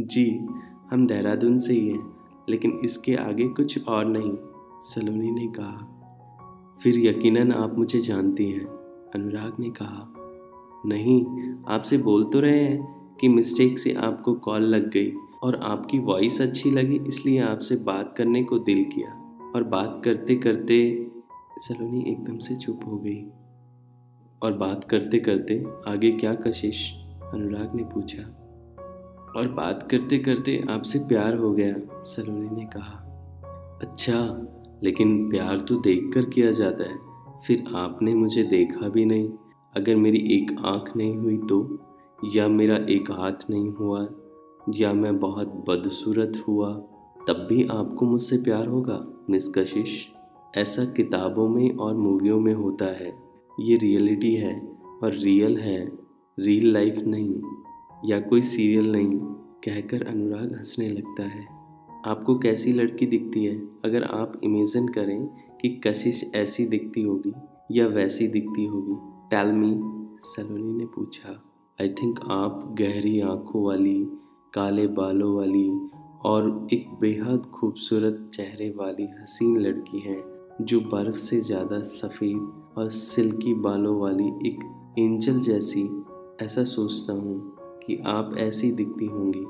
जी, हम देहरादून से ही हैं, लेकिन इसके आगे कुछ और नहीं, सलोनी ने कहा। फिर यकीनन आप मुझे जानती हैं, अनुराग ने कहा। नहीं, आपसे बोल तो रहे हैं कि मिस्टेक से आपको कॉल लग गई और आपकी वॉइस अच्छी लगी, इसलिए आपसे बात करने को दिल किया। और बात करते करते सलोनी एकदम से चुप हो गई। और बात करते करते आगे क्या कशिश, अनुराग ने पूछा। और बात करते करते आपसे प्यार हो गया, सलोनी ने कहा। अच्छा लेकिन प्यार तो देख कर किया जाता है, फिर आपने मुझे देखा भी नहीं। अगर मेरी एक आँख नहीं हुई तो या मेरा एक हाथ नहीं हुआ, या मैं बहुत बदसूरत हुआ, तब भी आपको मुझसे प्यार होगा, मिस कशिश। ऐसा किताबों में और मूवियों में होता है। ये रियलिटी है और रियल है, रियल लाइफ नहीं। या कोई सीरियल नहीं, कहकर अनुराग हंसने लगता है। आपको कैसी लड़की दिखती है? अगर आप इमेजिन करें कि कशिश ऐसी दिखती होगी या वैसी दिखती होगी। टेल मी सलोनी ने पूछा। आई थिंक आप गहरी आँखों वाली, काले बालों वाली और एक बेहद खूबसूरत चेहरे वाली हसीन लड़की हैं, जो बर्फ़ से ज़्यादा सफ़ेद और सिल्की बालों वाली एक एंजल जैसी, ऐसा सोचता हूँ। कि आप ऐसी दिखती होंगी।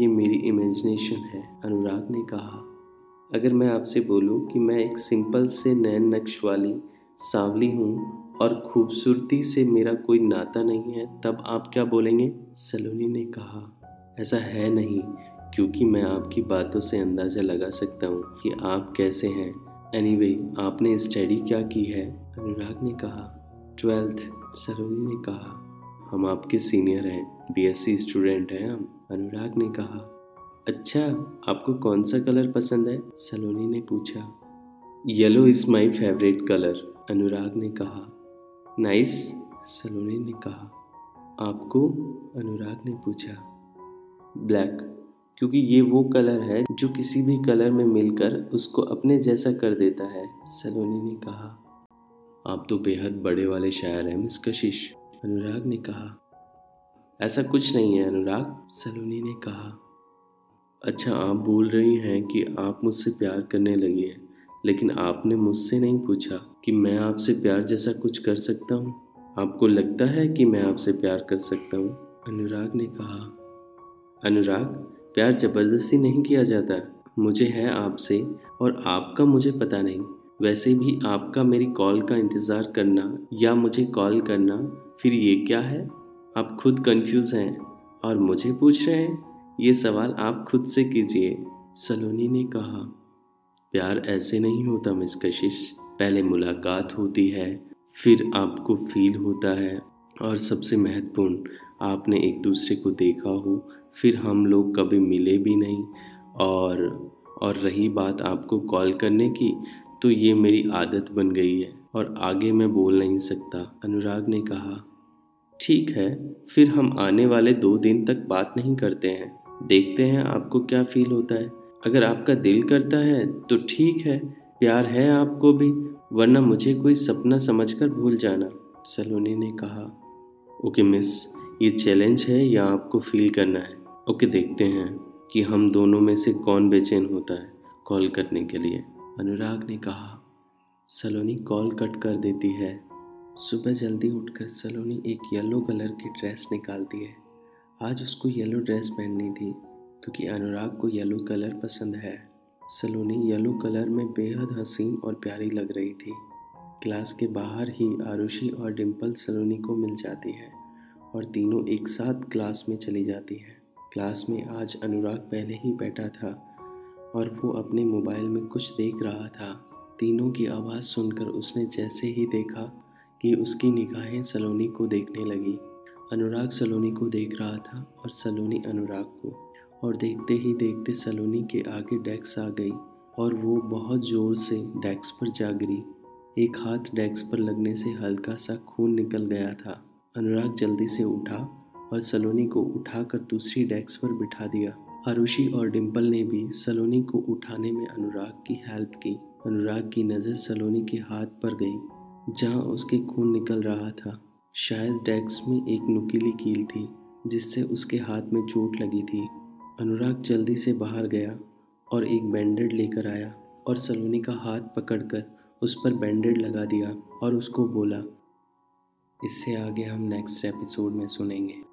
ये मेरी इमेजिनेशन है अनुराग ने कहा। अगर मैं आपसे बोलूँ कि मैं एक सिंपल से नैन नक्श वाली सांवली हूँ और खूबसूरती से मेरा कोई नाता नहीं है तब आप क्या बोलेंगे? सलोनी ने कहा ऐसा है नहीं क्योंकि मैं आपकी बातों से अंदाज़ा लगा सकता हूँ कि आप कैसे हैं। एनीवे anyway, आपने स्टडी क्या की है? अनुराग ने कहा। ट्वेल्थ सलोनी ने कहा। हम आपके सीनियर हैं बीएससी स्टूडेंट हैं हम। अनुराग ने कहा अच्छा आपको कौन सा कलर पसंद है? सलोनी ने पूछा yellow is my favourite colour Anurag ने कहा नाइस सलोनी ने कहा, आपको? अनुराग ने पूछा ब्लैक क्योंकि ये वो कलर है जो किसी भी कलर में मिलकर उसको अपने जैसा कर देता है। सलोनी ने कहा, आप तो बेहद बड़े वाले शायर हैं, मिस कशिश। अनुराग ने कहा। ऐसा कुछ नहीं है, अनुराग, सलोनी ने कहा। अच्छा आप बोल रही हैं कि आप मुझसे प्यार करने लगी हैं, लेकिन आपने मुझसे नहीं पूछा कि मैं आपसे प्यार जैसा कुछ कर सकता हूँ। आपको लगता है कि मैं आपसे प्यार कर सकता हूँ? अनुराग ने कहा। अनुराग, प्यार ज़बरदस्ती नहीं किया जाता। मुझे है आपसे और आपका मुझे पता नहीं। वैसे भी आपका मेरी कॉल का इंतज़ार करना या मुझे कॉल करना फिर ये क्या है? आप खुद कंफ्यूज हैं और मुझे पूछ रहे हैं? ये सवाल आप खुद से कीजिए, सलोनी ने कहा। प्यार ऐसे नहीं होता, मिस कशिश। पहले मुलाकात होती है, फिर आपको फील होता है। और सबसे महत्वपूर्ण, आपने एक दूसरे को देखा हो, फिर हम लोग कभी मिले भी नहीं। और और रही बात आपको कॉल करने की तो ये मेरी आदत बन गई है। और आगे मैं बोल नहीं सकता। अनुराग ने कहा, ठीक है, फिर हम आने वाले दो दिन तक बात नहीं करते हैं। देखते हैं आपको क्या फील होता है। अगर आपका दिल करता है तो ठीक है, प्यार है आपको भी, वरना मुझे कोई सपना समझकर भूल जाना। सलोनी ने कहा, ओके मिस, ये चैलेंज है, या आपको फील करना है। ओके, देखते हैं कि हम दोनों में से कौन बेचैन होता है कॉल करने के लिए। अनुराग ने कहा सलोनी कॉल कट कर देती है। सुबह जल्दी उठकर सलोनी एक येलो कलर की ड्रेस निकालती है। आज उसको येलो ड्रेस पहननी थी, क्योंकि अनुराग को येलो कलर पसंद है। सलोनी येलो कलर में बेहद हसीन और प्यारी लग रही थी। क्लास के बाहर ही आरुषि और डिम्पल सलोनी को मिल जाती है और तीनों एक साथ क्लास में चली जाती है। क्लास में आज अनुराग पहले ही बैठा था और वो अपने मोबाइल में कुछ देख रहा था। तीनों की आवाज़ सुनकर उसने जैसे ही देखा कि उसकी निगाहें सलोनी को देखने लगी। अनुराग सलोनी को देख रहा था और सलोनी अनुराग को। और देखते ही देखते सलोनी के आगे डेस्क आ गई और वो बहुत ज़ोर से डेस्क पर जा गिरी। एक हाथ डेस्क पर लगने से हल्का सा खून निकल गया था। अनुराग जल्दी से उठा और सलोनी को उठाकर दूसरी डेस्क पर बिठा दिया। आरुषि और डिम्पल ने भी सलोनी को उठाने में अनुराग की हेल्प की। अनुराग की नज़र सलोनी के हाथ पर गई, जहाँ उसके खून निकल रहा था। शायद डेस्क में एक नुकीली कील थी, जिससे उसके हाथ में चोट लगी थी। अनुराग जल्दी से बाहर गया और एक बैंडेड लेकर आया और सलोनी का हाथ पकड़कर उस पर बैंडेड लगा दिया और उसको बोला, इससे आगे हम नेक्स्ट एपिसोड में सुनेंगे।